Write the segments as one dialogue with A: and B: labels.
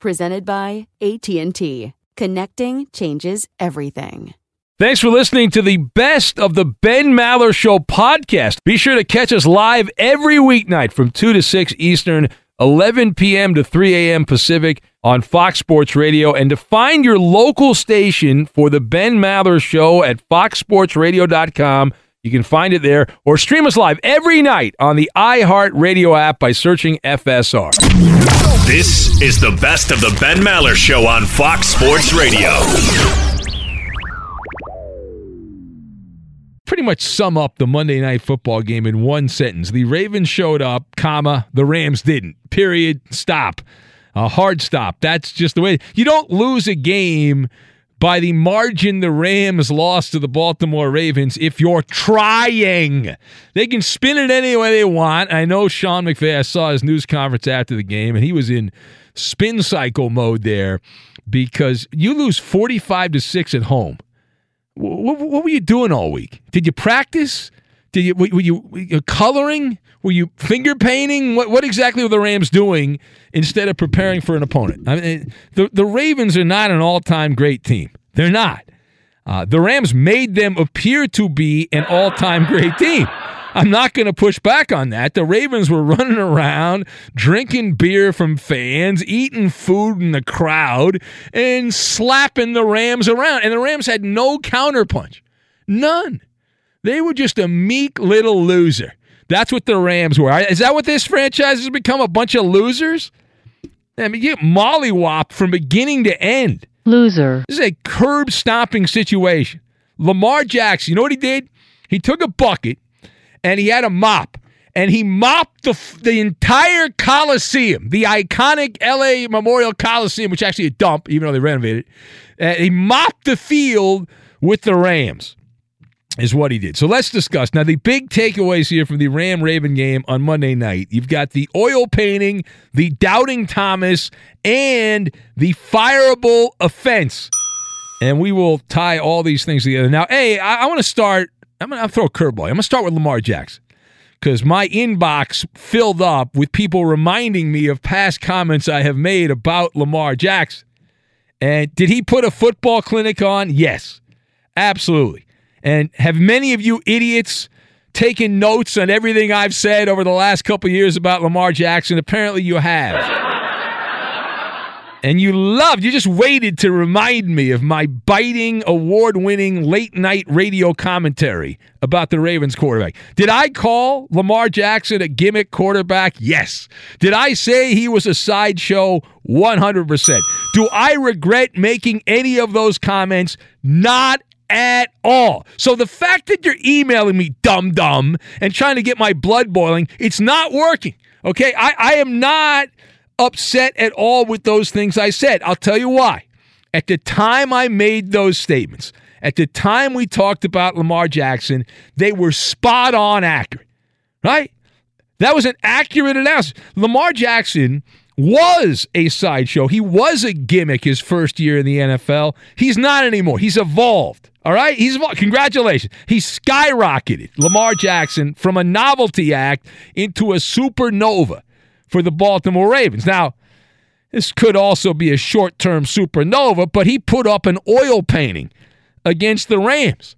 A: Presented by AT&T. Connecting changes everything.
B: Thanks for listening to the best of the Ben Maller Show podcast. Be sure to catch us live every weeknight from 2 to 6 Eastern, 11 p.m. to 3 a.m. Pacific on Fox Sports Radio. And to find your local station for the Ben Maller Show at foxsportsradio.com, you can find it there or stream us live every night on the iHeartRadio app by searching FSR.
C: This is the best of the Ben Maller Show on Fox Sports Radio.
B: Pretty much sum up the Monday night football game in one sentence. The Ravens showed up, comma, the Rams didn't. Period. Stop. A hard stop. That's just the way. You don't lose a game by the margin the Rams lost to the Baltimore Ravens if you're trying. They can spin it any way they want. I know Sean McVay, I saw his news conference after the game, and he was in spin cycle mode there because you lose 45 to 6 at home. What, what, were you doing all week? Did you practice? Did you were you, were you coloring? Were you finger painting? What what exactly were the Rams doing instead of preparing for an opponent? I mean, the the Ravens are not an all time great team. They're not. Uh, the Rams made them appear to be an all time great team. I'm not going to push back on that. The Ravens were running around, drinking beer from fans, eating food in the crowd, and slapping the Rams around. And the Rams had no counterpunch. None. They were just a meek little loser. That's what the Rams were. Is that what this franchise has become? A bunch of losers? I mean, you get mollywop from beginning to end.
D: Loser.
B: This is a curb stomping situation. Lamar Jackson, you know what he did? He took a bucket and he had a mop and he mopped the the entire Coliseum, the iconic LA Memorial Coliseum, which is actually a dump, even though they renovated it. Uh, he mopped the field with the Rams is what he did. So let's discuss. Now, the big takeaways here from the Ram Raven game on Monday night you've got the oil painting, the doubting Thomas, and the fireable offense. And we will tie all these things together. Now, hey, I, I want to start. I'm going to throw a curveball. I'm going to start with Lamar Jackson because my inbox filled up with people reminding me of past comments I have made about Lamar Jackson. And did he put a football clinic on? Yes, absolutely. And have many of you idiots taken notes on everything I've said over the last couple years about Lamar Jackson? Apparently, you have. And you loved, you just waited to remind me of my biting, award winning late night radio commentary about the Ravens quarterback. Did I call Lamar Jackson a gimmick quarterback? Yes. Did I say he was a sideshow? 100%. Do I regret making any of those comments? Not at all. So the fact that you're emailing me dumb dumb and trying to get my blood boiling, it's not working. Okay? I, I am not upset at all with those things I said. I'll tell you why. At the time I made those statements, at the time we talked about Lamar Jackson, they were spot on accurate, right? That was an accurate analysis. Lamar Jackson was a sideshow. He was a gimmick his first year in the NFL. He's not anymore. He's evolved. All right? He's evolved. Congratulations. He skyrocketed Lamar Jackson from a novelty act into a supernova for the Baltimore Ravens. Now, this could also be a short term supernova, but he put up an oil painting against the Rams.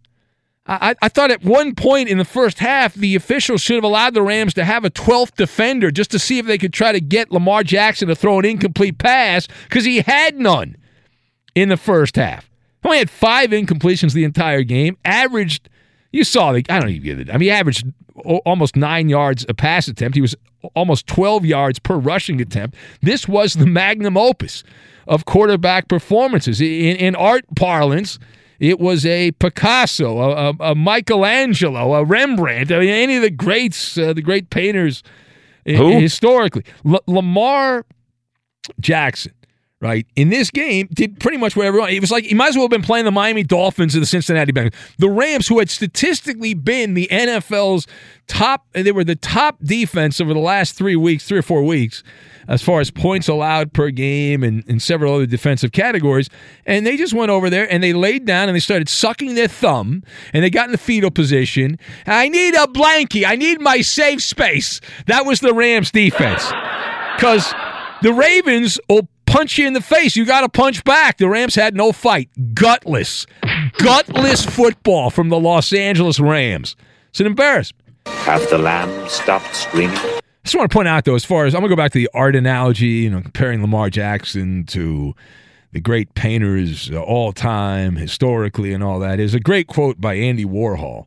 B: I, I, thought at one point in the first half, the officials should have allowed the Rams to have a 12th defender just to see if they could try to get Lamar Jackson to throw an incomplete pass because he had none in the first half. He only had five incompletions the entire game, averaged, you saw, the, I don't even get it. I mean, he averaged almost nine yards a pass attempt. He was almost 12 yards per rushing attempt. This was the magnum opus of quarterback performances. In, in art parlance, it was a Picasso, a, a, a Michelangelo, a Rembrandt, I mean, any of the greats, uh, the great painters
D: Who?
B: historically. L- Lamar Jackson right, in this game, did pretty much what everyone. It was like he might as well have been playing the Miami Dolphins or the Cincinnati Bengals. The Rams, who had statistically been the NFL's top, they were the top defense over the last three weeks, three or four weeks, as far as points allowed per game and, and several other defensive categories. And they just went over there and they laid down and they started sucking their thumb and they got in the fetal position. I need a blankie. I need my safe space. That was the Rams defense. Because the Ravens will punch you in the face. You got to punch back. The Rams had no fight. Gutless, gutless football from the Los Angeles Rams. It's an embarrassment.
D: Have the lamb stopped screaming?
B: I just want to point out, though, as far as I'm going to go back to the art analogy, you know, comparing Lamar Jackson to the great painters all time, historically, and all that, is a great quote by Andy Warhol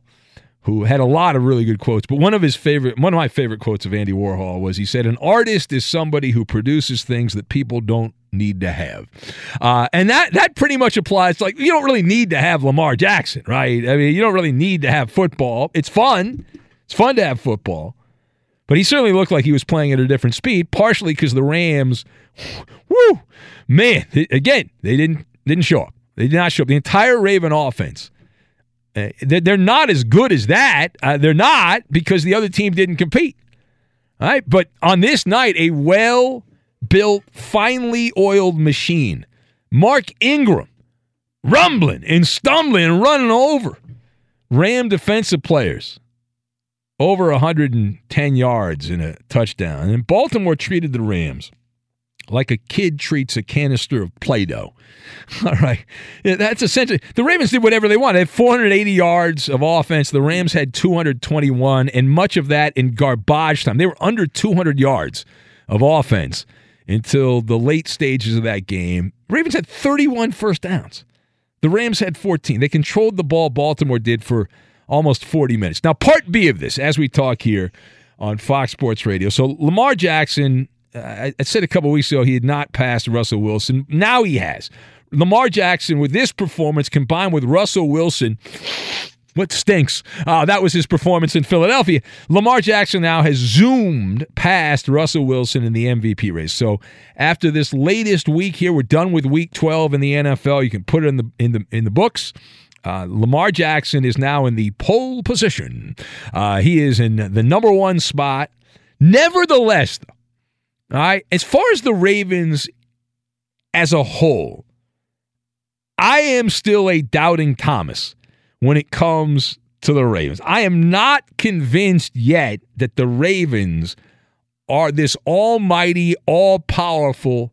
B: who had a lot of really good quotes. But one of his favorite, one of my favorite quotes of Andy Warhol was he said, "An artist is somebody who produces things that people don't need to have," uh, and that that pretty much applies. Like you don't really need to have Lamar Jackson, right? I mean, you don't really need to have football. It's fun. It's fun to have football. But he certainly looked like he was playing at a different speed, partially because the Rams, whoo, man, again, they didn't didn't show up. They did not show up. The entire Raven offense uh, they're not as good as that. Uh, they're not because the other team didn't compete. All right. But on this night, a well built, finely oiled machine. Mark Ingram rumbling and stumbling and running over Ram defensive players. Over 110 yards in a touchdown. And Baltimore treated the Rams like a kid treats a canister of Play Doh. All right. That's essentially the Ravens did whatever they wanted. They had 480 yards of offense. The Rams had 221, and much of that in garbage time. They were under 200 yards of offense until the late stages of that game. Ravens had 31 first downs. The Rams had 14. They controlled the ball, Baltimore did, for almost 40 minutes. Now, part B of this, as we talk here on Fox Sports Radio. So, Lamar Jackson I, I said a couple weeks ago he had not passed Russell Wilson. Now he has. Lamar Jackson, with this performance combined with Russell Wilson, what stinks? Uh, that was his performance in Philadelphia. Lamar Jackson now has zoomed past Russell Wilson in the MVP race. So after this latest week here, we're done with Week 12 in the NFL. You can put it in the in the in the books. Uh, Lamar Jackson is now in the pole position. Uh, he is in the number one spot. Nevertheless, all right. As far as the Ravens as a whole, I am still a doubting Thomas when it comes to the Ravens. I am not convinced yet that the Ravens are this almighty, all powerful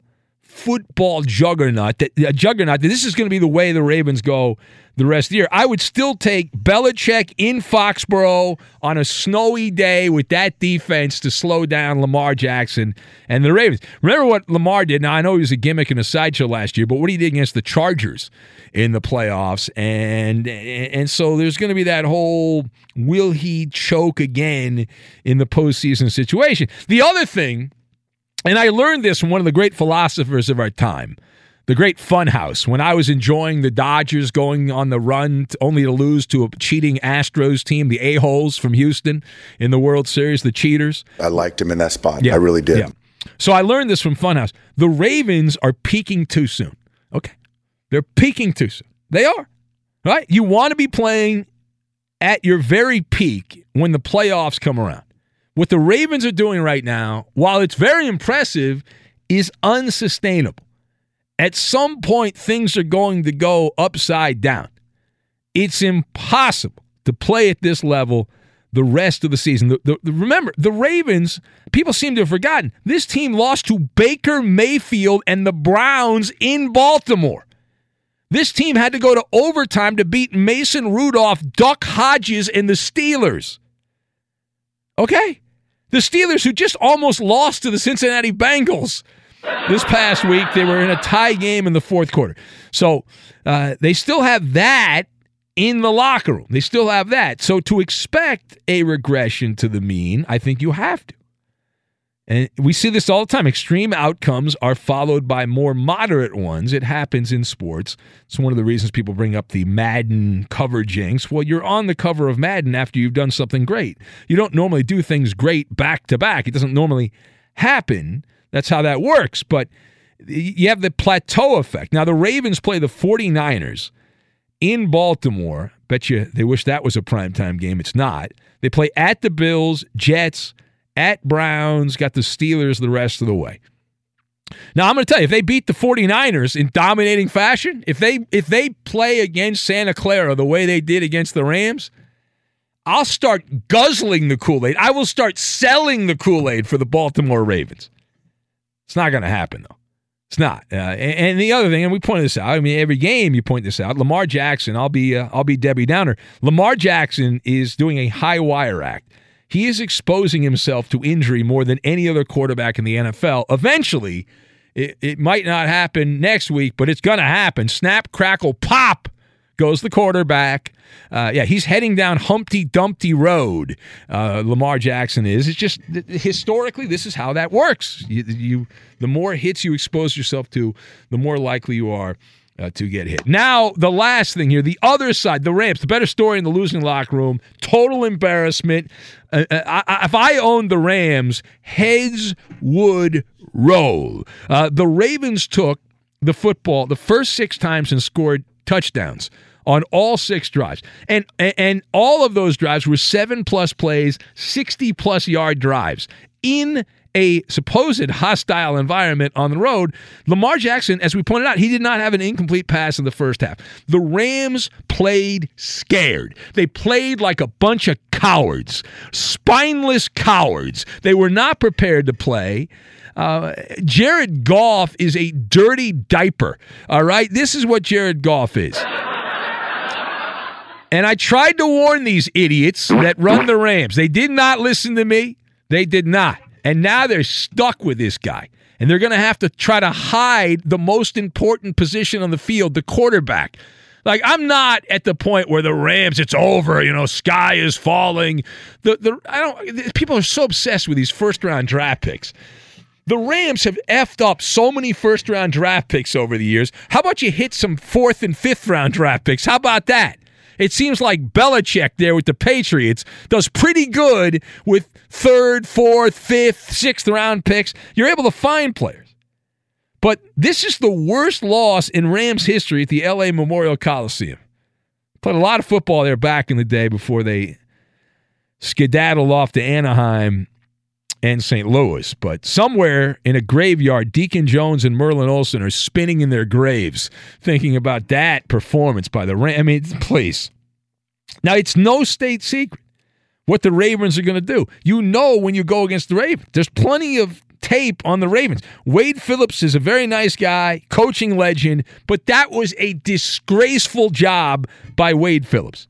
B: football juggernaut that a juggernaut that this is going to be the way the Ravens go the rest of the year. I would still take Belichick in Foxborough on a snowy day with that defense to slow down Lamar Jackson and the Ravens. Remember what Lamar did? Now I know he was a gimmick and a sideshow last year, but what he did against the Chargers in the playoffs, and and so there's going to be that whole will he choke again in the postseason situation. The other thing, and I learned this from one of the great philosophers of our time the great funhouse when I was enjoying the Dodgers going on the run to, only to lose to a cheating Astros team, the A-holes from Houston in the World Series, the cheaters.
E: I liked him in that spot. Yeah, I really did. Yeah.
B: So I learned this from Funhouse. The Ravens are peaking too soon. Okay. They're peaking too soon. They are. Right? You want to be playing at your very peak when the playoffs come around. What the Ravens are doing right now, while it's very impressive, is unsustainable at some point things are going to go upside down. It's impossible to play at this level the rest of the season. The, the, the, remember, the Ravens, people seem to have forgotten, this team lost to Baker Mayfield and the Browns in Baltimore. This team had to go to overtime to beat Mason Rudolph, Duck Hodges, and the Steelers. Okay? The Steelers, who just almost lost to the Cincinnati Bengals this past week. They were in a tie game in the fourth quarter. So uh, they still have that in the locker room. They still have that. So to expect a regression to the mean, I think you have to. And we see this all the time. Extreme outcomes are followed by more moderate ones. It happens in sports. It's one of the reasons people bring up the Madden cover jinx. Well, you're on the cover of Madden after you've done something great. You don't normally do things great back to back. It doesn't normally happen. That's how that works. But you have the plateau effect. Now, the Ravens play the 49ers in Baltimore. Bet you they wish that was a primetime game. It's not. They play at the Bills, Jets, at Browns, got the Steelers the rest of the way. Now I'm going to tell you if they beat the 49ers in dominating fashion, if they if they play against Santa Clara the way they did against the Rams, I'll start guzzling the Kool-Aid. I will start selling the Kool-Aid for the Baltimore Ravens. It's not going to happen, though. It's not. Uh, and, and, the other thing, and we pointed this out. I mean, every game you point this out. Lamar Jackson. I'll be. Uh, I'll be Debbie Downer. Lamar Jackson is doing a high wire act. He is exposing himself to injury more than any other quarterback in the NFL. Eventually, it, it might not happen next week, but it's going to happen. Snap, crackle, pop goes the quarterback. Uh, yeah, he's heading down Humpty Dumpty Road. Uh, Lamar Jackson is. It's just historically, this is how that works. You, you, the more hits you expose yourself to, the more likely you are uh, to get hit. Now, the last thing here, the other side, the Rams, the better story in the losing locker room, total embarrassment. Uh, uh I, if I owned the Rams, heads would roll. Uh, the Ravens took the football the first six times and scored touchdowns on all six drives. And, and all of those drives were seven plus plays, 60 plus yard drives in a supposed hostile environment on the road. Lamar Jackson, as we pointed out, he did not have an incomplete pass in the first half. The Rams played scared. They played like a bunch of cowards, spineless cowards. They were not prepared to play. Uh, Jared Goff is a dirty diaper. All right, this is what Jared Goff is. And I tried to warn these idiots that run the Rams. They did not listen to me. They did not. And now they're stuck with this guy. And they're going to have to try to hide the most important position on the field, the quarterback. Like I'm not at the point where the Rams, it's over. You know, sky is falling. The the I don't. People are so obsessed with these first round draft picks. The Rams have effed up so many first round draft picks over the years. How about you hit some fourth and fifth round draft picks? How about that? It seems like Belichick there with the Patriots does pretty good with third, fourth, fifth, sixth round picks. You're able to find players. But this is the worst loss in Rams history at the LA Memorial Coliseum. Played a lot of football there back in the day before they skedaddled off to Anaheim and St. Louis. But somewhere in a graveyard, Deacon Jones and Merlin Olsen are spinning in their graves thinking about that performance by the Rams. I mean, please. Now, it's no state secret what the Ravens are going to do. You know when you go against the Ravens. There's plenty of tape on the Ravens. Wade Phillips is a very nice guy, coaching legend, but that was a disgraceful job by Wade Phillips.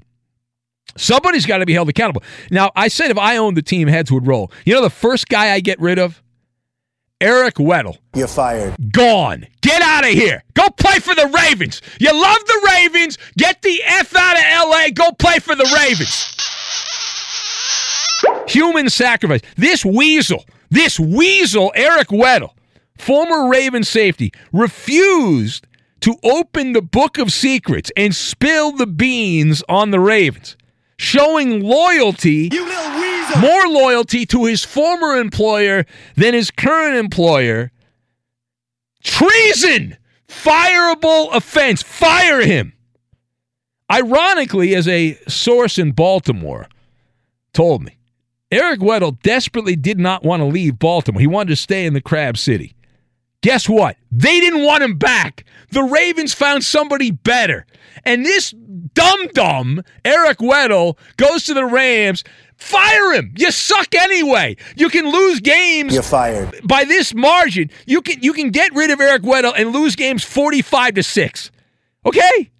B: Somebody's got to be held accountable. Now, I said if I owned the team, heads would roll. You know the first guy I get rid of? Eric Weddle.
F: You're fired.
B: Gone. Get out of here. Go play for the Ravens. You love the Ravens. Get the F out of LA. Go play for the Ravens. Human sacrifice. This weasel, this weasel, Eric Weddle, former Raven safety, refused to open the book of secrets and spill the beans on the Ravens, showing loyalty, more loyalty to his former employer than his current employer. Treason! Fireable offense. Fire him. Ironically, as a source in Baltimore told me, Eric Weddle desperately did not want to leave Baltimore. He wanted to stay in the Crab City. Guess what? They didn't want him back. The Ravens found somebody better. And this dum dum, Eric Weddle, goes to the Rams. Fire him. You suck anyway. You can lose games.
F: You're fired.
B: By this margin, you can you can get rid of Eric Weddle and lose games 45 to 6. Okay?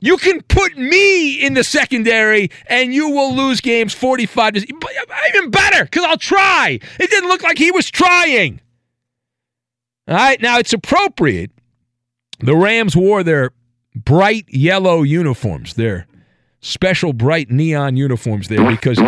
B: You can put me in the secondary and you will lose games 45 to uh, even better cuz I'll try. It didn't look like he was trying. All right, now it's appropriate. The Rams wore their bright yellow uniforms, They're special bright neon uniforms there because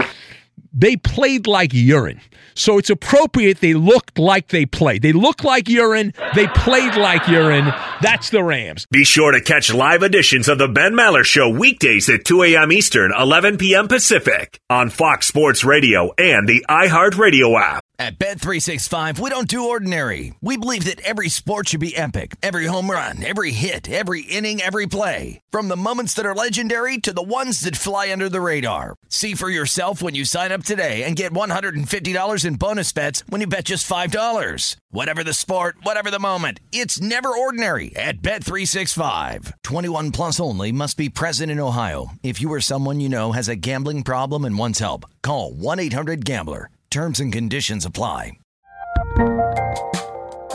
B: they played like urine. So it's appropriate they looked like they played. They looked like urine. They played like urine. That's the Rams.
C: Be sure to catch live editions of the Ben Maller Show weekdays at 2 a.m. Eastern, 11 p.m. Pacific on Fox Sports Radio and the iHeartRadio app.
G: At Bet365, we don't do ordinary. We believe that every sport should be epic. Every home run, every hit, every inning, every play. From the moments that are legendary to the ones that fly under the radar. See for yourself when you sign up today and get $150 in bonus bets when you bet just $5. Whatever the sport, whatever the moment, it's never ordinary at Bet365. 21 plus only must be present in Ohio. If you or someone you know has a gambling problem and wants help, call 1-800-GAMBLER. Terms and conditions apply.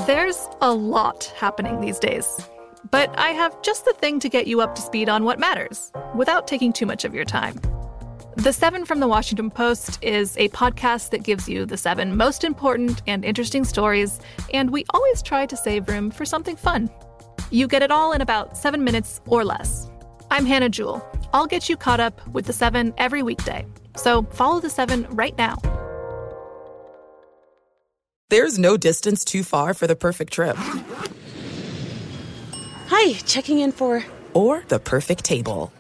H: There's a lot happening these days, but I have just the thing to get you up to speed on what matters without taking too much of your time. The Seven from the Washington Post is a podcast that gives you the seven most important and interesting stories, and we always try to save room for something fun. You get it all in about seven minutes or less. I'm Hannah Jewell. I'll get you caught up with the seven every weekday. So follow the seven right now.
I: There's no distance too far for the perfect trip.
J: Hi, checking in for.
I: Or the perfect table.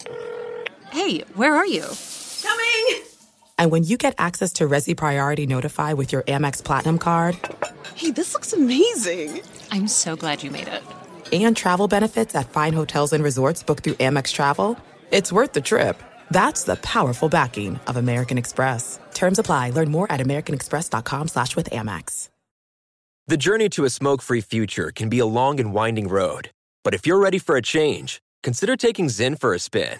J: Hey, where are you?
I: Coming! And when you get access to Resy Priority Notify with your Amex Platinum card.
J: Hey, this looks amazing! I'm so glad you made it.
I: And travel benefits at fine hotels and resorts booked through Amex Travel. It's worth the trip. That's the powerful backing of American Express. Terms apply. Learn more at americanexpress.com slash with Amex.
K: The journey to a smoke-free future can be a long and winding road. But if you're ready for a change, consider taking Zyn for a spin.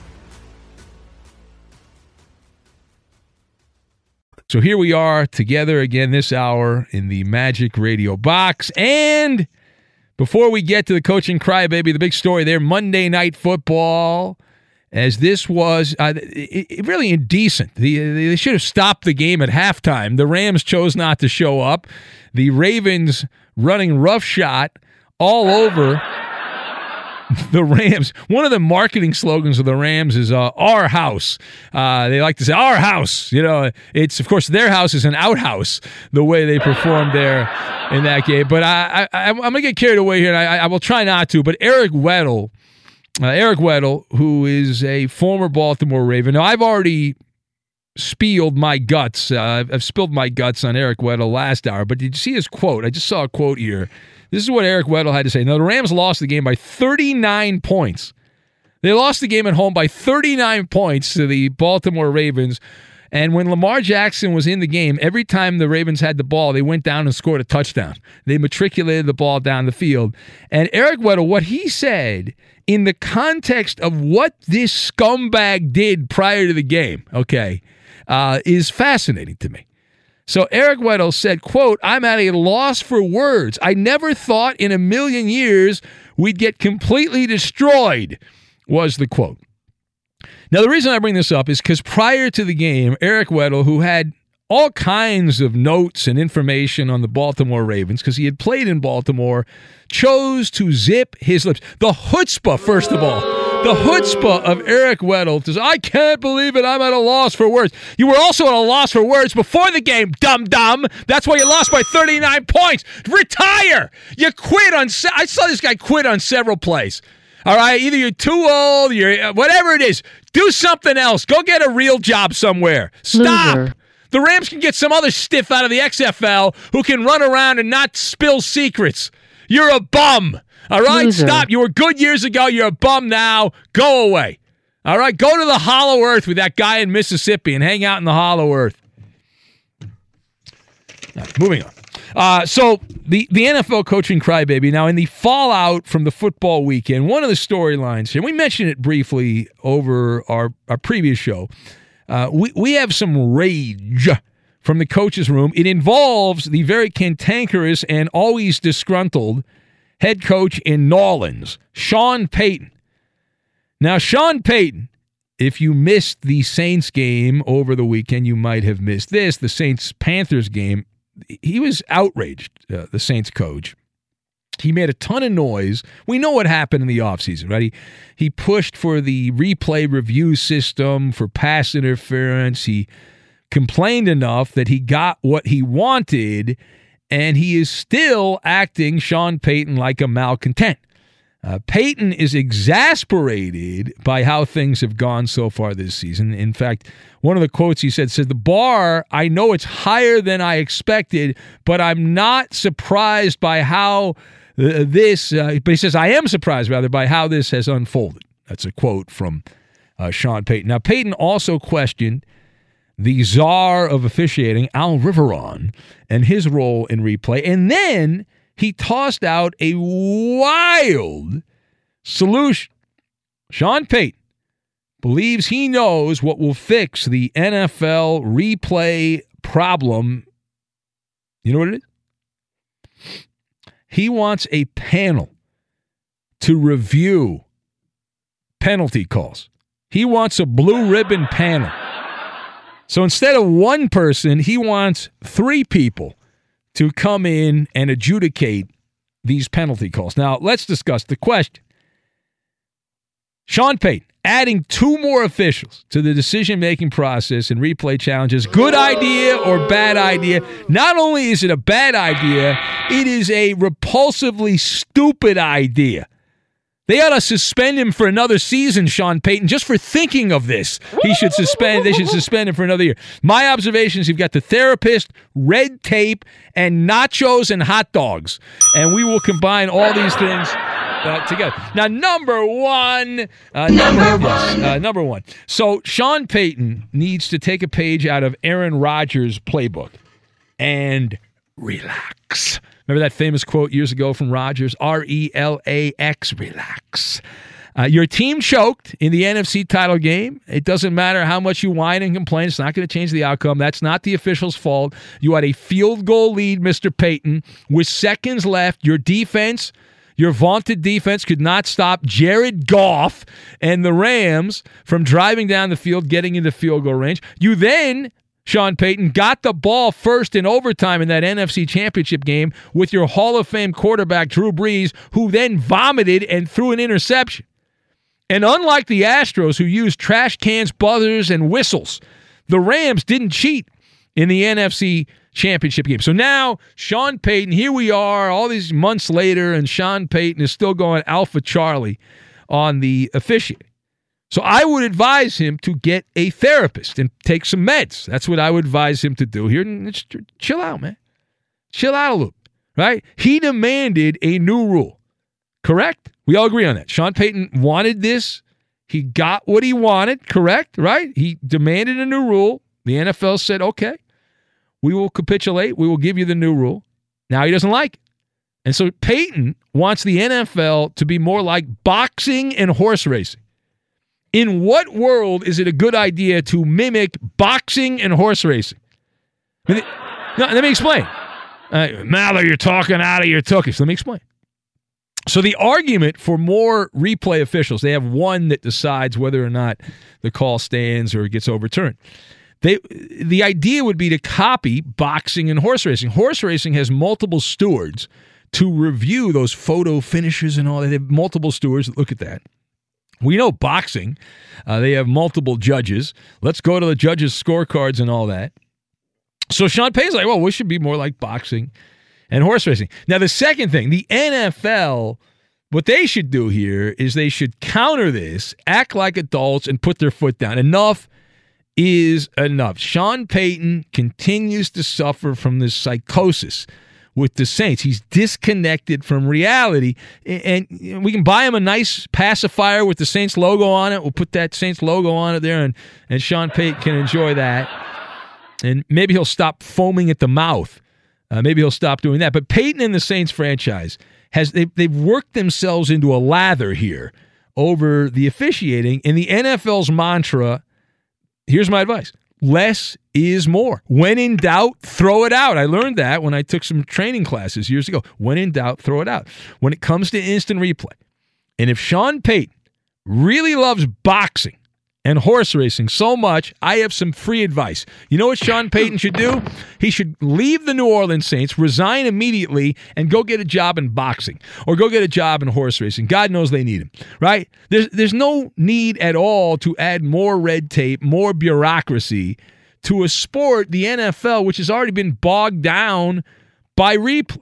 B: So here we are together again this hour in the Magic Radio box. And before we get to the coaching crybaby, the big story there Monday Night Football, as this was uh, it, it really indecent. The, they should have stopped the game at halftime. The Rams chose not to show up. The Ravens running roughshod all over the Rams. One of the marketing slogans of the Rams is uh, "Our house." Uh, they like to say "Our house." You know, it's of course their house is an outhouse. The way they performed there in that game, but I, I, am gonna get carried away here, and I, I, will try not to. But Eric Weddle, uh, Eric Weddle, who is a former Baltimore Raven. Now I've already spieled my guts. Uh, I've spilled my guts on Eric Weddle last hour, but did you see his quote? I just saw a quote here this is what Eric Weddle had to say. Now, the Rams lost the game by 39 points. They lost the game at home by 39 points to the Baltimore Ravens. And when Lamar Jackson was in the game, every time the Ravens had the ball, they went down and scored a touchdown. They matriculated the ball down the field. And Eric Weddle, what he said in the context of what this scumbag did prior to the game, okay, uh, is fascinating to me. So Eric Weddle said, quote, I'm at a loss for words. I never thought in a million years we'd get completely destroyed, was the quote. Now, the reason I bring this up is because prior to the game, Eric Weddle, who had all kinds of notes and information on the Baltimore Ravens because he had played in Baltimore, chose to zip his lips. The chutzpah, first of all the chutzpah of Eric Weddle to say, I can't believe it. I'm at a loss for words. You were also at a loss for words before the game, dumb dumb. That's why you lost by 39 points. Retire. You quit on. Se- I saw this guy quit on several plays. All right, either you're too old, you're uh, whatever it is. Do something else. Go get a real job somewhere. Stop. Loser. The Rams can get some other stiff out of the XFL who can run around and not spill secrets. You're a bum. All right, Loser. stop. You were good years ago. You're a bum now. Go away. All right, go to the Hollow Earth with that guy in Mississippi and hang out in the Hollow Earth. Now, moving on. Uh, so the the NFL coaching crybaby. Now, in the fallout from the football weekend, one of the storylines here, we mentioned it briefly over our our previous show. Uh, we we have some rage from the coaches' room. It involves the very cantankerous and always disgruntled head coach in Nawlins, Sean Payton. Now, Sean Payton, if you missed the Saints game over the weekend, you might have missed this the Saints Panthers game. He was outraged, uh, the Saints coach. He made a ton of noise. We know what happened in the offseason, right? He, he pushed for the replay review system for pass interference. He complained enough that he got what he wanted and he is still acting Sean Payton like a malcontent. Uh, Payton is exasperated by how things have gone so far this season. In fact, one of the quotes he said said, "The bar, I know it's higher than I expected, but I'm not surprised by how uh, this." Uh, but he says, "I am surprised rather by how this has unfolded." That's a quote from uh, Sean Payton. Now, Payton also questioned the czar of officiating, Al Riveron, and his role in replay. And then he tossed out a wild solution. Sean Payton believes he knows what will fix the NFL replay problem. You know what it is? He wants a panel to review penalty calls. He wants a blue ribbon panel so instead of one person, he wants three people to come in and adjudicate these penalty calls. Now, let's discuss the question. Sean Payton adding two more officials to the decision making process and replay challenges good idea or bad idea not only is it a bad idea it is a repulsively stupid idea They ought to suspend him for another season, Sean Payton, just for thinking of this. He should suspend. They should suspend him for another year. My observations: you've got the therapist, red tape, and nachos and hot dogs, and we will combine all these things. Uh, together. Now, number one, uh, number, yes, uh, number one. So Sean Payton needs to take a page out of Aaron Rodgers' playbook and relax. Remember that famous quote years ago from Rodgers? R E L A X, relax. Uh, your team choked in the NFC title game. It doesn't matter how much you whine and complain. It's not going to change the outcome. That's not the official's fault. You had a field goal lead, Mr. Payton, with seconds left. Your defense your vaunted defense could not stop Jared Goff and the Rams from driving down the field, getting into field goal range. You then, Sean Payton, got the ball first in overtime in that NFC championship game with your Hall of Fame quarterback, Drew Brees, who then vomited and threw an interception. And unlike the Astros, who used trash cans, buzzers, and whistles, the Rams didn't cheat in the NFC championship game. So now Sean Payton, here we are, all these months later, and Sean Payton is still going Alpha Charlie on the officiating. So I would advise him to get a therapist and take some meds. That's what I would advise him to do here. Just chill out, man. Chill out a little, right? He demanded a new rule. Correct? We all agree on that. Sean Payton wanted this. He got what he wanted, correct? Right? He demanded a new rule. The NFL said, okay. We will capitulate. We will give you the new rule. Now he doesn't like it. And so Payton wants the NFL to be more like boxing and horse racing. In what world is it a good idea to mimic boxing and horse racing? No, let me explain. Uh, you're talking out of your tookies. Let me explain. So the argument for more replay officials, they have one that decides whether or not the call stands or gets overturned. They the idea would be to copy boxing and horse racing. Horse racing has multiple stewards to review those photo finishes and all that. They have multiple stewards that look at that. We know boxing, uh, they have multiple judges. Let's go to the judges' scorecards and all that. So Sean Payton's like, well, we should be more like boxing and horse racing. Now, the second thing, the NFL, what they should do here is they should counter this, act like adults, and put their foot down. Enough is enough. Sean Payton continues to suffer from this psychosis with the Saints. He's disconnected from reality. And we can buy him a nice pacifier with the Saints logo on it. We'll put that Saints logo on it there, and, and Sean Payton can enjoy that. And maybe he'll stop foaming at the mouth. Uh, maybe he'll stop doing that. But Payton and the Saints franchise has they, they've worked themselves into a lather here over the officiating. And the NFL's mantra here's my advice less is more. When in doubt, throw it out. I learned that when I took some training classes years ago. When in doubt, throw it out. When it comes to instant replay, and if Sean Payton really loves boxing, and horse racing so much, I have some free advice. You know what Sean Payton should do? He should leave the New Orleans Saints, resign immediately, and go get a job in boxing or go get a job in horse racing. God knows they need him, right? There's, there's no need at all to add more red tape, more bureaucracy to a sport, the NFL, which has already been bogged down by replay.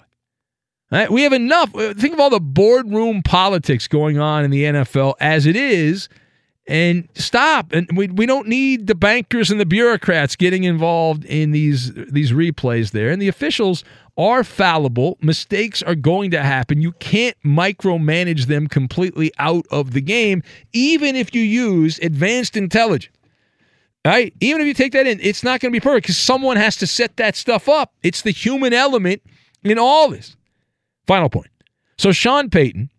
B: Right? We have enough. Think of all the boardroom politics going on in the NFL as it is and stop. And we, we don't need the bankers and the bureaucrats getting involved in these these replays there. And the officials are fallible. Mistakes are going to happen. You can't micromanage them completely out of the game, even if you use advanced intelligence. Right? Even if you take that in, it's not going to be perfect because someone has to set that stuff up. It's the human element in all this. Final point. So Sean Payton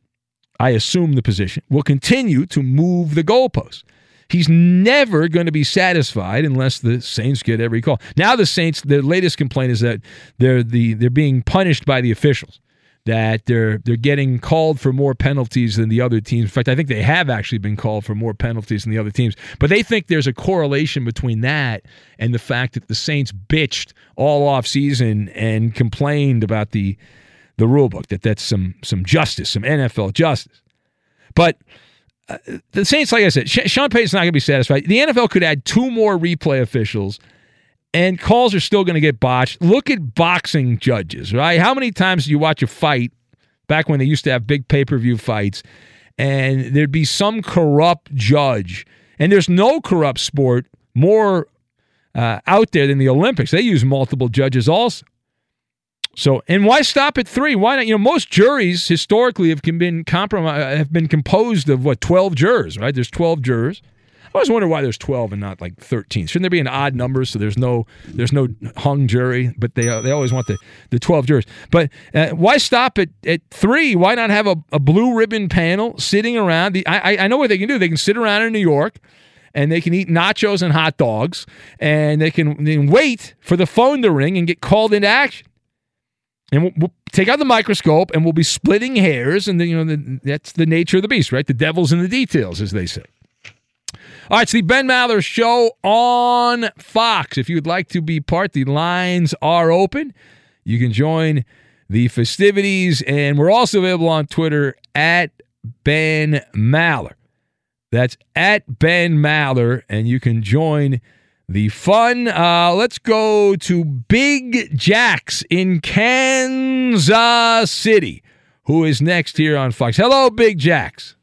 B: I assume the position, will continue to move the goalposts. He's never going to be satisfied unless the Saints get every call. Now the Saints, their latest complaint is that they're the they're being punished by the officials. That they're they're getting called for more penalties than the other teams. In fact, I think they have actually been called for more penalties than the other teams. But they think there's a correlation between that and the fact that the Saints bitched all off season and complained about the the rule book, that that's some some justice, some NFL justice. But uh, the Saints, like I said, Sean Payton's not going to be satisfied. The NFL could add two more replay officials, and calls are still going to get botched. Look at boxing judges, right? How many times do you watch a fight back when they used to have big pay per view fights? and there'd be some corrupt judge. And there's no corrupt sport more uh, out there than the Olympics. They use multiple judges also. So, and why stop at three? Why not? You know, most juries historically have been comprom- have been composed of what twelve jurors, right? There's twelve jurors. I always wonder why there's 12 and not like 13. Shouldn't there be an odd number so there's no there's no hung jury? But they uh, they always want the, the 12 jurors. But uh, why stop at, at three? Why not have a, a blue ribbon panel sitting around? The I I know what they can do. They can sit around in New York and they can eat nachos and hot dogs and they can, they can wait for the phone to ring and get called into action. And we'll, we'll, take out the microscope and we'll be splitting hairs and then you know the, that's the nature of the beast right the devil's in the details as they say all right, it's the Ben Maller Show on Fox. If you'd like to be part, the lines are open. You can join the festivities, and we're also available on Twitter at Ben Maller. That's at Ben Maller, and you can join the fun. Uh, let's go to Big Jacks in Kansas City, who is next here on Fox. Hello, Big Jacks.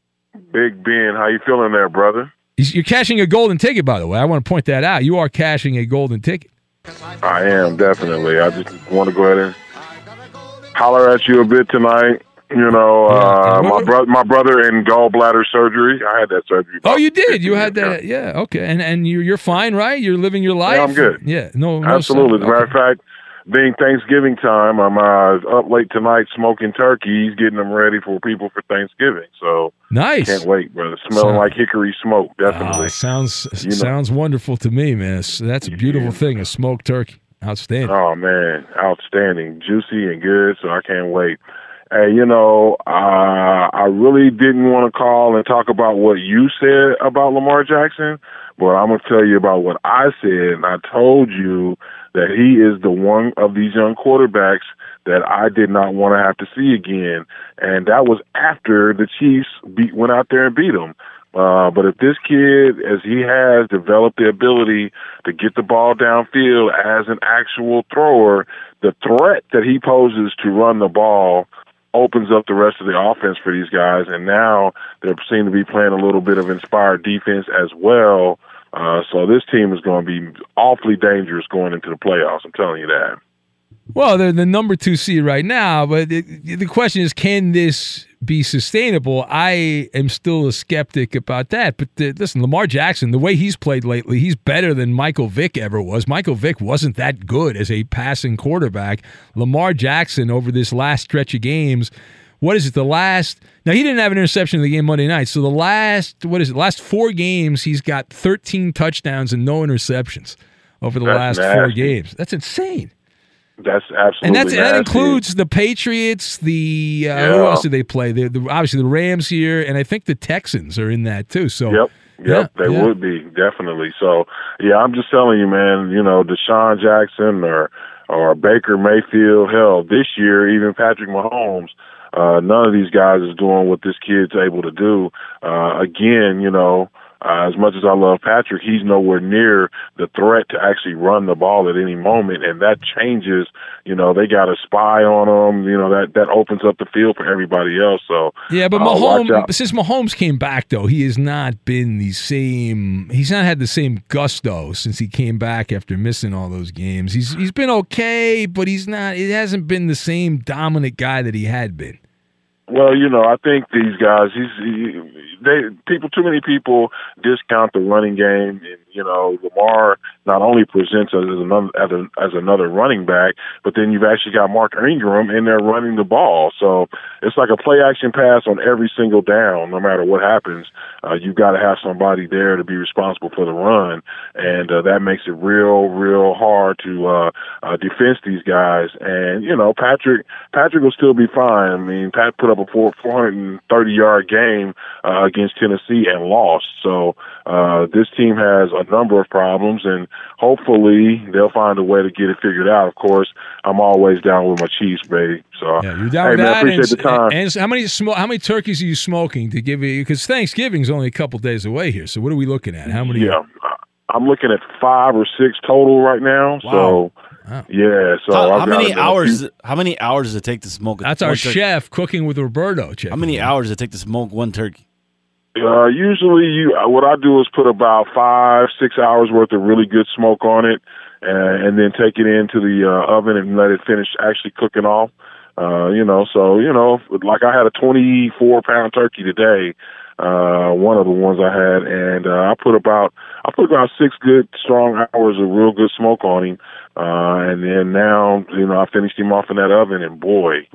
F: Big Ben, how you feeling there, brother?
B: You're cashing a golden ticket, by the way. I want to point that out. You are cashing a golden ticket.
F: I am definitely. I just want to go ahead and holler at you a bit tonight. You know, uh, my brother, my brother in gallbladder surgery. I had that surgery.
B: Oh, you did. You had that. Yeah. Okay. And and you're you're fine, right? You're living your life.
F: Yeah, I'm good.
B: Yeah. No. no
F: Absolutely. As a matter of fact, being Thanksgiving time, I'm uh, up late tonight smoking turkeys, getting them ready for people for Thanksgiving. So
B: nice.
F: Can't wait, brother. Smelling so, like hickory smoke, definitely.
B: Oh, sounds you sounds know. wonderful to me, man. That's a beautiful yeah. thing, a smoked turkey. Outstanding.
F: Oh man, outstanding, juicy and good. So I can't wait. Hey, you know, uh, I really didn't want to call and talk about what you said about Lamar Jackson, but I'm gonna tell you about what I said, and I told you that he is the one of these young quarterbacks that I did not want to have to see again. And that was after the Chiefs beat went out there and beat them. Uh, but if this kid, as he has developed the ability to get the ball downfield as an actual thrower, the threat that he poses to run the ball opens up the rest of the offense for these guys. And now they seem to be playing a little bit of inspired defense as well. Uh, so this team is going to be awfully dangerous going into the playoffs. I'm telling you that.
B: Well, they're the number two seed right now, but the question is, can this be sustainable? I am still a skeptic about that. But the, listen, Lamar Jackson, the way he's played lately, he's better than Michael Vick ever was. Michael Vick wasn't that good as a passing quarterback. Lamar Jackson, over this last stretch of games, what is it? The last now he didn't have an interception in the game Monday night. So the last what is it? Last four games he's got 13 touchdowns and no interceptions over the that's last nasty. four games. That's insane.
F: That's absolutely
B: and that's that includes the Patriots. The uh, yeah. who else do they play? The, the, obviously the Rams here, and I think the Texans are in that too. So
F: yep. Yep, yeah, they yeah. would be definitely. So, yeah, I'm just telling you, man. You know, Deshaun Jackson or or Baker Mayfield. Hell, this year even Patrick Mahomes uh, none of these guys is doing what this kid's able to do. Uh, again, you know, uh, as much as I love Patrick, he's nowhere near the threat to actually run the ball at any moment, and that changes. You know, they got a spy on him. You know that that opens up the field for everybody else. So
B: yeah, but uh, Mahomes since Mahomes came back though, he has not been the same. He's not had the same gusto since he came back after missing all those games. He's he's been okay, but he's not. It hasn't been the same dominant guy that he had been.
F: Well, you know, I think these guys, he's he, they people. Too many people discount the running game, and you know, Lamar not only presents as another as, another running back, but then you've actually got Mark Ingram in there running the ball. So it's like a play action pass on every single down, no matter what happens. Uh, you've got to have somebody there to be responsible for the run, and uh, that makes it real, real hard to uh, uh, defense these guys. And you know, Patrick Patrick will still be fine. I mean, Pat put up a four 430 yard game uh, against Tennessee and lost. So uh, this team has a number of problems, and hopefully they'll find a way to get it figured out. Of course, I'm always down with my Chiefs, baby. So
B: yeah, you're down hey, with man, that. appreciate and, the time. And, and how many sm- how many turkeys are you smoking to give you? Because Thanksgiving's only a couple days away here. So what are we looking at? How many?
F: Yeah, I'm looking at five or six total right now. Wow. So. Wow. Yeah. So
L: how, how many hours? Few... How many hours does it take to smoke?
B: That's our turkey? chef cooking with Roberto.
L: Chef. How many hours does it take to smoke one turkey?
F: Uh, usually, you what I do is put about five, six hours worth of really good smoke on it, and, and then take it into the uh, oven and let it finish actually cooking off. Uh, you know, so you know, like I had a 24 pound turkey today, uh, one of the ones I had, and uh, I put about I put about six good strong hours of real good smoke on him, uh, and then now you know I finished him off in that oven, and boy,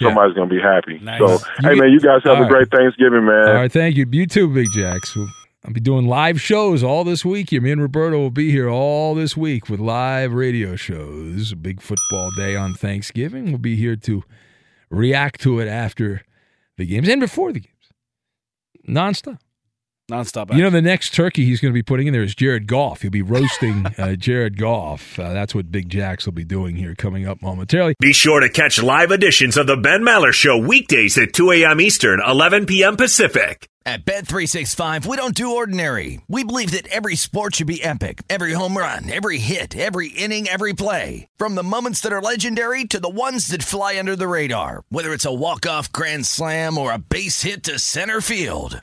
F: somebody's gonna be happy.
B: Nice.
F: So
B: You
F: hey man, you guys have a great Thanksgiving, man.
B: All right, thank you. You too, Big Jacks. I'll be doing live shows all this week here. Me and Roberto will be here all this week with live radio shows. Big football day on Thanksgiving. We'll be here to react to it after the games and before the games. Nonstop.
L: Nonstop.
B: You know, the next turkey he's going to be putting in there is Jared Goff. He'll be roasting uh, Jared Goff. Uh, that's what Big Jacks will be doing here coming up momentarily.
C: Be sure to catch live editions of the Ben Maller Show weekdays at 2 a.m. Eastern, 11 p.m. Pacific.
G: At Bet365, we don't do ordinary. We believe that every sport should be epic. Every home run, every hit, every inning, every play. From the moments that are legendary to the ones that fly under the radar. Whether it's a walk-off grand slam or a base hit to center field.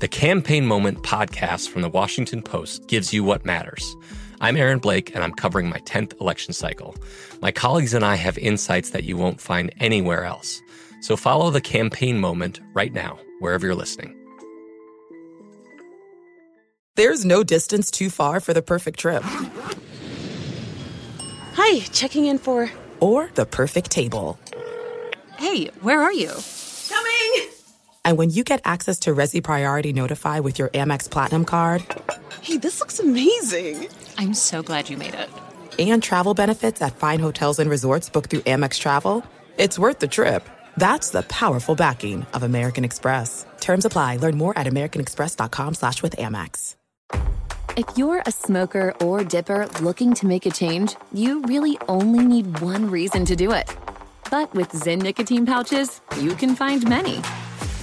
M: The Campaign Moment podcast from the Washington Post gives you what matters. I'm Aaron Blake, and I'm covering my 10th election cycle. My colleagues and I have insights that you won't find anywhere else. So follow the Campaign Moment right now, wherever you're listening.
I: There's no distance too far for the perfect trip.
J: Hi, checking in for.
I: Or the perfect table.
J: Hey, where are you?
I: Coming! And when you get access to Resy Priority Notify with your Amex Platinum card
J: Hey, this looks amazing. I'm so glad you made it.
I: and travel benefits at fine hotels and resorts booked through Amex Travel, it's worth the trip. That's the powerful backing of American Express. Terms apply. Learn more at americanexpress.com slash with Amex.
A: If you're a smoker or dipper looking to make a change, you really only need one reason to do it. But with Zyn nicotine pouches, you can find many.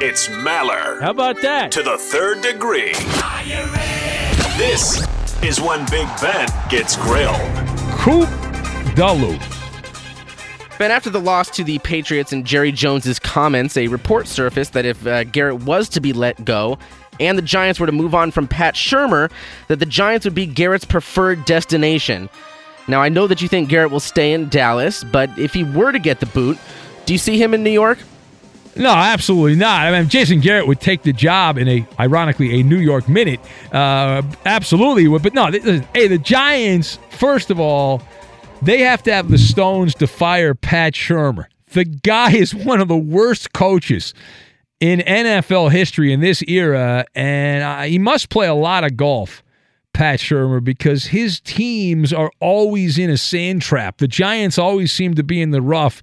C: It's Maller.
L: How about that?
C: To the third degree. This is when Big Ben gets grilled.
B: Coop Dalu.
N: Ben, after the loss to the Patriots and Jerry Jones's comments, a report surfaced that if uh, Garrett was to be let go and the Giants were to move on from Pat Shurmur, that the Giants would be Garrett's preferred destination. Now, I know that you think Garrett will stay in Dallas, but if he were to get the boot, do you see him in New York?
B: No, absolutely not. I mean, Jason Garrett would take the job in a, ironically, a New York minute. Uh, absolutely would. But no, listen, hey, the Giants, first of all, they have to have the stones to fire Pat Shurmur. The guy is one of the worst coaches in NFL history in this era, and uh, he must play a lot of golf. Pat Shurmur because his teams are always in a sand trap. The Giants always seem to be in the rough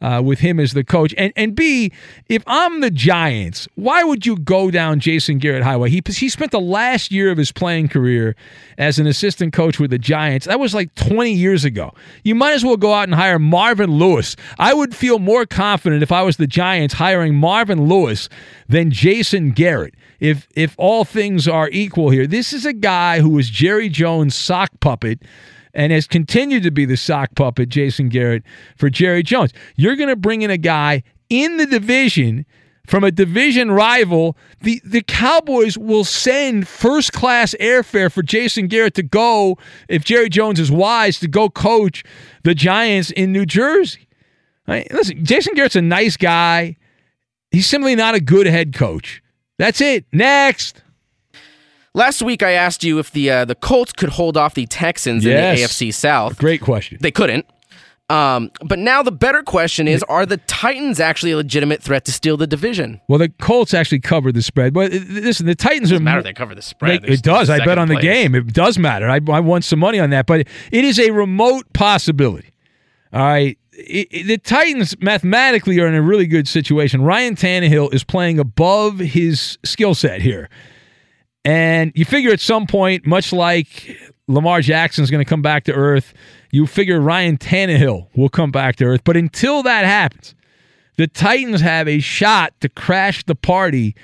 B: uh, with him as the coach. And and B, if I'm the Giants, why would you go down Jason Garrett Highway? He he spent the last year of his playing career as an assistant coach with the Giants. That was like 20 years ago. You might as well go out and hire Marvin Lewis. I would feel more confident if I was the Giants hiring Marvin Lewis than Jason Garrett. If if all things are equal here, this is a guy who was Jerry Jones' sock puppet and has continued to be the sock puppet, Jason Garrett, for Jerry Jones. You're going to bring in a guy in the division from a division rival. The, the Cowboys will send first class airfare for Jason Garrett to go, if Jerry Jones is wise, to go coach the Giants in New Jersey. Listen, Jason Garrett's a nice guy. He's simply not a good head coach. That's it. Next.
N: Last week, I asked you if the uh, the Colts could hold off the Texans
B: Yes.
N: in the AFC South.
B: Great question.
N: They couldn't. Um, but now the better question is: Are the Titans actually a legitimate threat to steal the division?
B: Well, the Colts actually covered the spread, but uh, listen, the Titans
N: Doesn't
B: are
N: matter. They cover the spread.
B: They- it does. I bet
N: second
B: on the game. It does matter. I, I won some money on that, but it is a remote possibility. All right. It- it- the Titans mathematically are in a really good situation. Ryan Tannehill is playing above his skill set here. And you figure at some point, much like Lamar Jackson is going to come back to earth, you figure Ryan Tannehill will come back to earth. But until that happens, the Titans have a shot to crash the party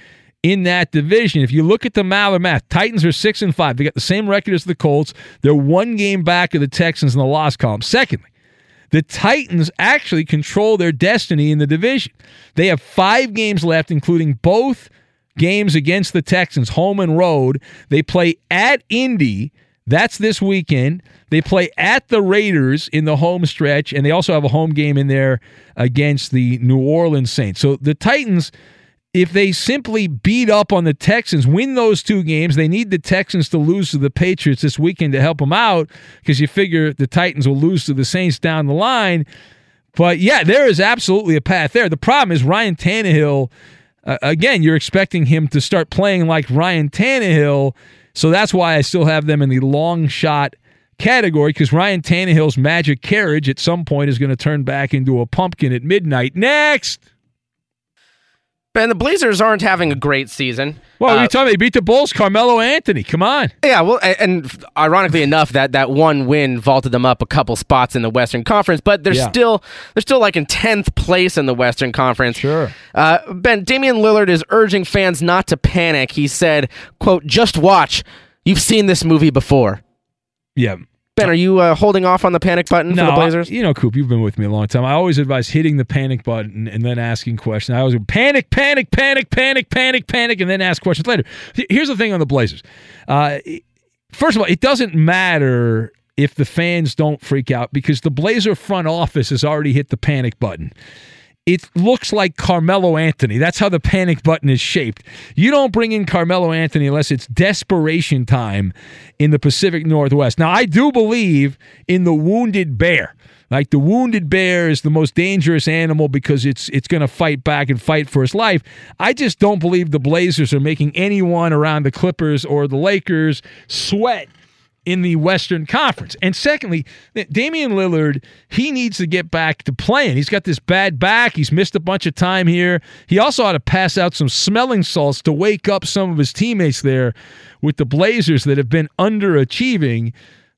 B: in that division. If you look at the math, Titans are six and five. They got the same record as the Colts. They're one game back of the Texans in the loss column. Secondly, the Titans actually control their destiny in the division. They have five games left, including both games against the Texans, home and road. They play at Indy. That's this weekend. They play at the Raiders in the home stretch, and they also have a home game in there against the New Orleans Saints. So the Titans, if they simply beat up on the Texans, win those two games, they need the Texans to lose to the Patriots this weekend to help them out because you figure the Titans will lose to the Saints down the line. But yeah, there is absolutely a path there. The problem is Ryan Tannehill. Uh, again, you're expecting him to start playing like Ryan Tannehill, so that's why I still have them in the long shot category because Ryan Tannehill's magic carriage at some point is going to turn back into a pumpkin at midnight. Next.
N: Ben, the Blazers aren't having a great season.
B: Well,
N: Uh,
B: you talking? They beat the Bulls. Carmelo Anthony. Come on.
N: Yeah, well, and ironically enough, that that one win vaulted them up a couple spots in the Western Conference, but they're
B: Yeah.
N: still they're still like in tenth place in the Western Conference.
B: Sure.
N: Uh, ben Damian Lillard is urging fans not to panic. He said, "quote Just watch. You've seen this movie before."
B: Yeah.
N: Ben, are you uh, holding off on the panic button for the Blazers?
B: you know, Coop, you've been with me a long time. I always advise hitting the panic button and then asking questions. I always go, panic, panic, panic, panic, panic, panic, and then ask questions later. Here's the thing on the Blazers. Uh, first of all, it doesn't matter if the fans don't freak out because the Blazer front office has already hit the panic button. It looks like Carmelo Anthony. That's how the panic button is shaped. You don't bring in Carmelo Anthony unless it's desperation time in the Pacific Northwest. Now, I do believe in the wounded bear. Like the wounded bear is the most dangerous animal because it's it's going to fight back and fight for its life. I just don't believe the Blazers are making anyone around the Clippers or the Lakers sweat in the Western Conference. And secondly, Damian Lillard, he needs to get back to playing. He's got this bad back. He's missed a bunch of time here. He also ought to pass out some smelling salts to wake up some of his teammates there with the Blazers that have been underachieving.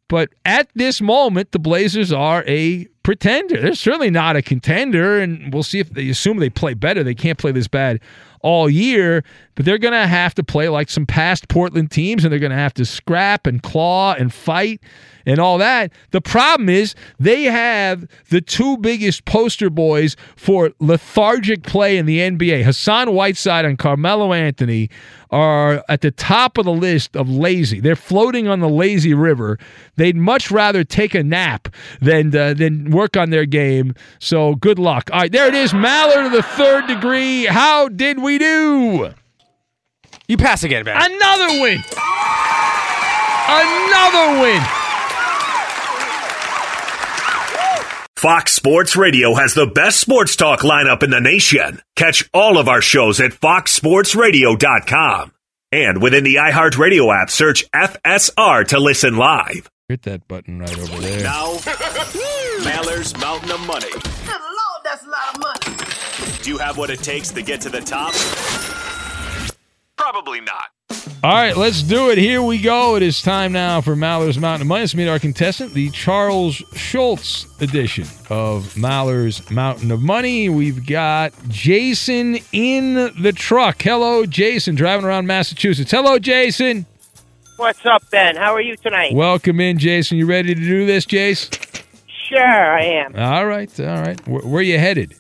B: But at this moment, the Blazers are a pretender. They're certainly not a contender, and we'll see if they assume they play better. They can't play this bad all year, but they're going to have to play like some past Portland teams, and they're going to have to scrap and claw and fight and all that. The problem is they have the two biggest poster boys for lethargic play in the NBA. Hassan Whiteside and Carmelo Anthony are at the top of the list of lazy. They're floating on the lazy river. They'd much rather take a nap than uh, than work on their game. So good luck. All right, there it is. Maller to the third degree. How did we do?
N: You pass again, man.
B: Another win. Another win.
C: Fox Sports Radio has the best sports talk lineup in the nation. Catch all of our shows at foxsportsradio.com. And within the iHeartRadio app, search FSR to listen live.
B: Hit that button right over there.
C: Now, Maller's Mountain of Money.
L: Good Lord, that's a lot of money.
C: Do you have what it takes to get to the top? Probably not.
B: All right, let's do it. Here we go. It is time now for Maller's Mountain of Money. Let's meet our contestant, the Charles Schulz edition of Maller's Mountain of Money. We've got Jason in the truck. Hello, Jason, driving around Massachusetts. Hello, Jason.
O: What's up, Ben? How are you tonight?
B: Welcome in, Jason. You ready to do this, Jace?
O: Sure, I am.
B: All right, all right. Where, where are you headed?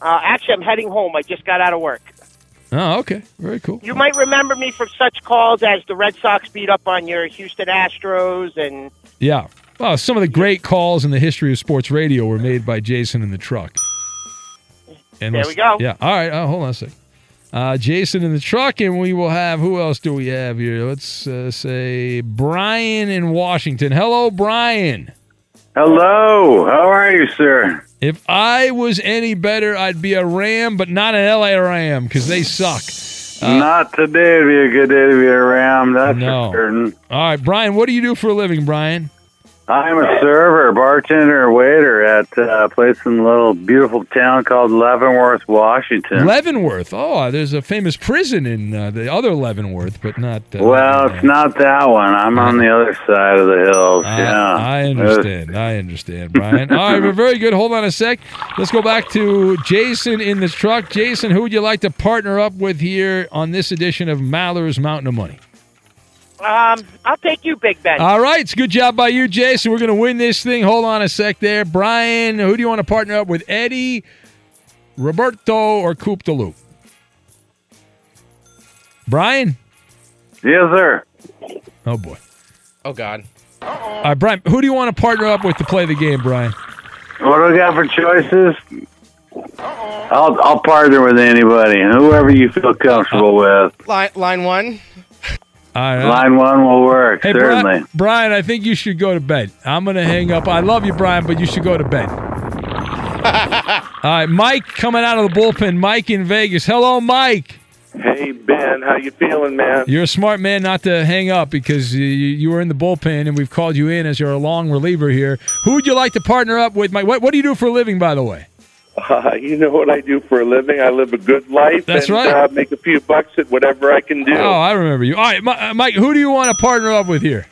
O: Uh, actually, I'm heading home. I just got out of work.
B: Oh, okay. Very cool.
O: You might remember me from such calls as the Red Sox beat up on your Houston Astros and
B: Yeah. Well, some of the great calls in the history of sports radio were made by Jason in the truck. And
O: There we go.
B: Yeah. All right. Uh, hold on a second. Uh, Jason in the truck, and we will have who else do we have here? Let's uh, say Brian in Washington. Hello, Brian.
P: Hello. How are you, sir?
B: If I was any better, I'd be a Ram, but not an LA Ram because they suck. Uh,
P: Not today would be a good day to be a Ram, that's
B: No.
P: for certain.
B: All right, Brian, what do you do for a living, Brian?
P: I'm a server, bartender, waiter at uh, a place in a little beautiful town called Leavenworth, Washington.
B: Leavenworth. Oh, there's a famous prison in uh, the other Leavenworth, but not. Uh,
P: well, it's not that one. I'm on the other side of the hills.
B: I-
P: yeah,
B: I understand. I understand, Brian. All right, we're very good. Hold on a sec. Let's go back to Jason in the truck. Jason, who would you like to partner up with here on this edition of Maller's Mountain of Money?
O: Um, I'll take you, Big Ben.
B: All right, it's a good job by you, Jason. We're going to win this thing. Hold on a sec there. Brian, who do you want to partner up with? Eddie, Roberto, or Coop de Loop? Brian?
P: Yes, sir.
B: Oh, boy.
N: Oh God.
B: All right, Brian, who do you want to partner up with to play the game, Brian?
P: What do we got for choices? I'll I'll partner with anybody, whoever you feel comfortable with.
N: Line line one.
B: All right.
P: Line one will work
B: Hey,
P: certainly.
B: Brian, Brian, I think you should go to bed. I'm going to hang up. I love you, Brian, but you should go to bed. All right, Mike coming out of the bullpen. Mike in Vegas. Hello, Mike.
Q: Hey Ben, how you feeling, man?
B: You're a smart man not to hang up because you, you were in the bullpen and we've called you in as you're a long reliever here. Who would you like to partner up with, Mike? What, what do you do for a living, by the way?
Q: Uh, you know what I do for a living? I live a good life.
B: That's
Q: and,
B: right.
Q: Uh, make a few bucks at whatever I can do.
B: Oh, I remember you. All right, Mi- uh, Mike, who do you want to partner up with here?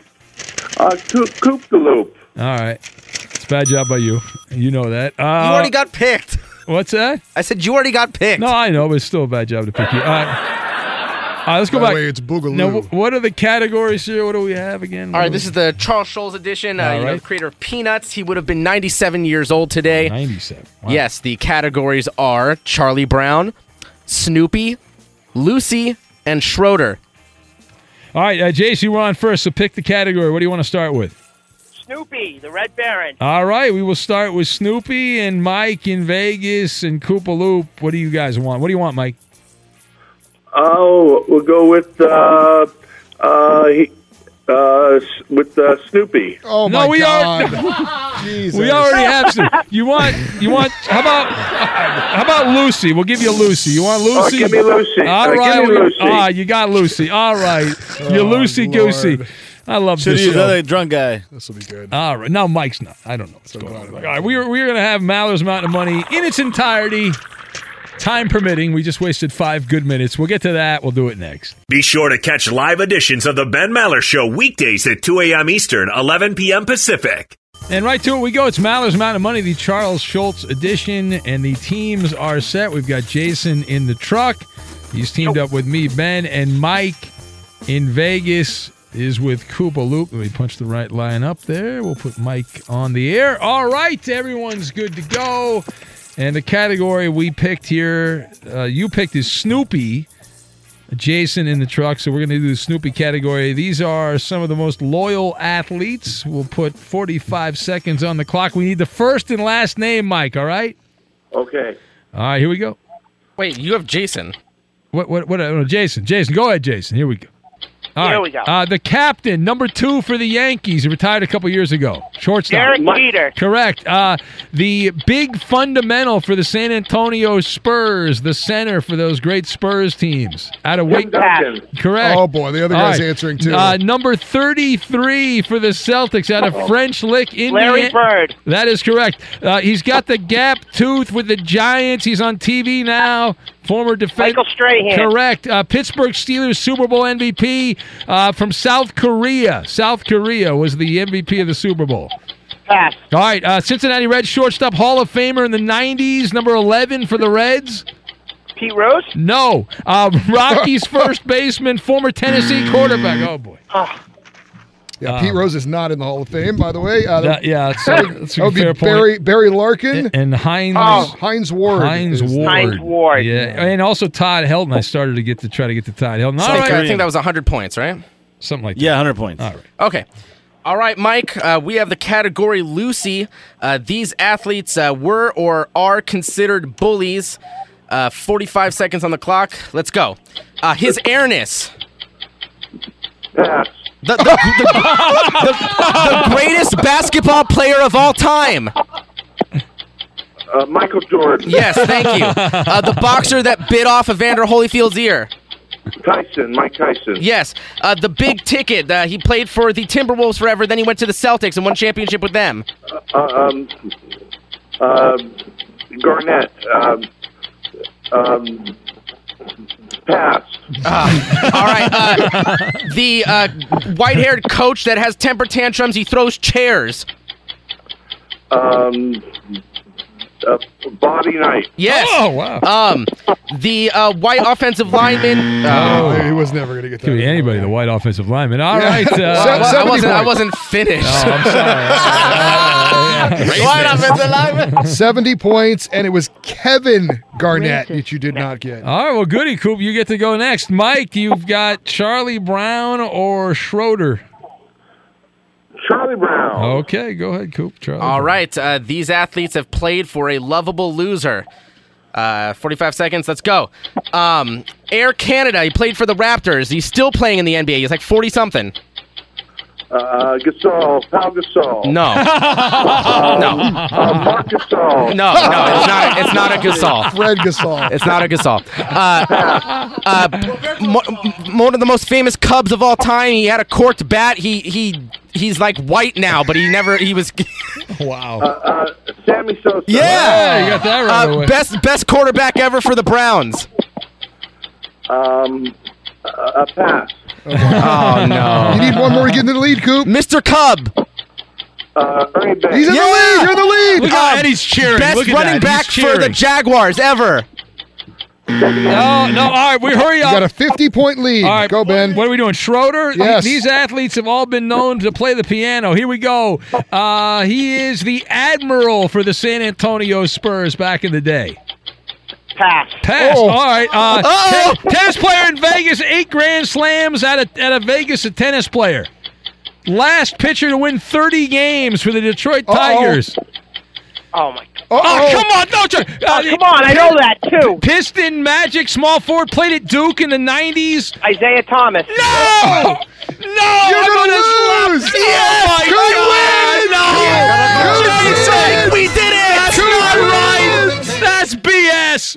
Q: Uh, Coop, Coop the Loop.
B: All right. It's a bad job by you. You know that. Uh,
N: you already got picked.
B: What's that?
N: I said you already got picked.
B: No, I know, but it's still a bad job to pick you. All right. All right, let's go
R: By
B: back.
R: way, it's Boogaloo.
B: Now, what are the categories here? What do we have again?
N: All right, this is the Charles Schulz edition. Uh,
B: All
N: you know,
B: right.
N: the creator of Peanuts. He would have been 97 years old today.
B: 97.
N: Yes, the categories are Charlie Brown, Snoopy, Lucy, and Schroeder.
B: All right, uh, Jace, you were on first, so pick the category. What do you want to start with?
O: Snoopy, the Red Baron.
B: All right, we will start with Snoopy and Mike in Vegas and Koopa Loop. What do you guys want? What do you want, Mike?
Q: Oh, we'll go with uh, uh, he, uh, with uh, Snoopy.
R: Oh
B: no,
R: my
B: we
R: God.
B: are.
R: Jesus.
B: we already have some. You want? You want? How about? How about Lucy? We'll give you Lucy. You want
Q: Oh,
B: Lucy?
Q: give me Lucy.
B: All
Q: Uh, give me Lucy.
B: Ah, you got Lucy. All right. You're
R: Oh,
B: Lucy Goosey. I love
S: Should
B: this
S: use
B: show.
S: another drunk guy.
R: This will be good.
B: All right. Now Mike's not. I don't know what's going on. All right. We are, we are going to have Maller's Mountain of Money in its entirety. Time permitting. We just wasted five good minutes. We'll get to that. We'll do it next.
C: Be sure to catch live editions of The Ben Maller Show weekdays at 2 a.m. Eastern, 11 p.m. Pacific.
B: And right to it we go. It's Maller's Amount of Money, the Charles Schulz edition, and the teams are set. We've got Jason in the truck. He's teamed up with me, Ben, and Mike in Vegas is with Koopa Loop. Let me punch the right line up there. We'll put Mike on the air. All right, everyone's good to go. And the category we picked here, uh, you picked is Snoopy. Jason in the truck, so we're going to do the Snoopy category. These are some of the most loyal athletes. We'll put 45 seconds on the clock. We need the first and last name, Mike, all right?
Q: Okay.
B: All right, here we go.
N: Wait, you have Jason.
B: What, what, what, uh, Jason, Jason, go ahead, Jason. Here we go. All
O: Here
B: right.
O: we go.
B: Uh, the captain, number two for the Yankees, he retired a couple years ago. Shortstop.
O: Derek Jeter.
B: Correct. Uh, the big fundamental for the San Antonio Spurs, the center for those great Spurs teams. Out of Wake.
Q: Duncan.
B: Correct.
T: Oh, boy, the other
B: All
T: guy's
B: right.
T: answering, too.
B: Uh, number 33 for the Celtics out of French Lick, Indiana.
O: Larry Bird.
B: That is correct. Uh, he's got the gap tooth with the Giants. He's on TV now. Former defense.
O: Michael Strahan.
B: Correct. Uh, Pittsburgh Steelers Super Bowl MVP uh, from South Korea. South Korea was the MVP of the Super Bowl.
O: Pass.
B: All right. Uh, Cincinnati Reds shortstop Hall of Famer in the 90s, number 11 for the Reds.
O: Pete Rose.
B: No. Uh, Rockies first baseman, former Tennessee quarterback. Oh, boy.
T: Yeah,
B: Um,
T: Pete Rose is not in the Hall of Fame, by the way. Uh,
B: That- yeah, that's,
T: that
B: that's a
T: would be
B: fair point.
T: Barry Barry Larkin
B: and Hines
T: Oh, Hines Ward. Hines
B: Ward.
O: Hines Ward.
B: Yeah, and also Todd Helton. I started to get to try to get to Todd Helton.
N: I
B: All
N: think,
B: right,
N: I think that was 100 points, right?
B: something like that.
U: Yeah, 100 points.
B: All right.
N: Okay. All right, Mike. Uh, we have the category Lucy. Uh, these athletes uh, were or are considered bullies. Uh, 45 seconds on the clock. Let's go. Uh, his airness. The, the, the, the, greatest basketball player of all time.
Q: Uh, Michael Jordan.
N: Yes, thank you. Uh, the boxer that bit off Evander Holyfield's ear.
Q: Tyson. Mike Tyson.
N: Yes. Uh, the big ticket. Uh, he played for the Timberwolves forever. Then he went to the Celtics and won championship with them.
Q: Uh, um, uh, Garnett. Um, um, pass.
N: Uh, all right. Uh, the uh, white-haired coach that has temper tantrums. He throws chairs.
Q: Um, uh, Bobby Knight.
N: Yes.
B: Oh, wow.
N: Um, the uh, white offensive lineman.
T: Oh,
N: Uh,
T: he was never going to get that.
B: Could be anybody, the white offensive lineman. All right. Uh,
N: well, I, wasn't. I wasn't finished.
B: oh, I'm sorry.
N: white offensive lineman.
T: 70 points, and it was Kevin Garnett that you did not get.
B: All right. Well, goody, Coop. You get to go next. Mike, you've got Charlie Brown or Schroeder.
Q: Charlie Brown.
B: Okay. Go ahead, Coop. Charlie.
N: All
B: Brown.
N: right. Uh, these athletes have played for a lovable loser. Uh, 45 seconds. Let's go. Um, Air Canada. He played for the Raptors. He's still playing in the NBA. He's like 40 something.
Q: Uh, Gasol. Pau Gasol.
N: No. no.
Q: Uh, Marc Gasol.
N: No, no, it's not. A, it's not a Gasol.
T: Fred Gasol.
N: It's not a Gasol. Uh, uh, mo- one of the most famous Cubs of all time. He had a corked bat. He he he's like white now, but he never. He was.
B: Wow.
Q: Uh, uh, Sammy Sosa.
B: Yeah, you got that right
N: Uh,
B: away.
N: best best quarterback ever for the Browns.
Q: Um, uh, a pass.
N: Oh no.
T: You need one more to get into the lead, Coop.
N: Mr. Cub.
Q: Uh, Ernie Banks.
T: He's in the lead. You're in the lead.
B: Look how Eddie's cheering.
N: Best
B: Look at
N: running
B: that.
N: back
B: He's
N: for the
B: cheering.
N: Jaguars ever.
B: No, no. All right. We hurry
T: You
B: up.
T: got a 50 point lead.
B: All right,
T: Go, Ben.
B: What are we doing? Schroeder?
T: Yes.
B: These athletes have all been known to play the piano. Here we go. Uh, he is the admiral for the San Antonio Spurs back in the day.
O: Pass.
B: Pass.
T: Oh.
B: All right. Uh,
N: Uh-oh.
B: ten- tennis player in Vegas, eight Grand Slams at a, at a Vegas a tennis player. Last pitcher to win 30 games for the Detroit
T: Uh-oh.
B: Tigers.
O: Oh my.
B: Oh,
T: Uh-oh.
B: come on. No, try-
O: Oh,
B: uh,
O: come on. I know that too.
B: Piston, Magic, small forward, played at Duke in the 90s.
O: Isiah Thomas.
B: No! No!
T: You're
B: I'm
T: gonna
B: gonna
T: lose.
B: slap- Oh my
T: Good
B: God!
T: win.
B: No!
T: Good
B: Jason,
T: win.
B: we did it! That's
T: Good
B: not
T: win.
B: right! That's BS!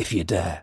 T: if you dare.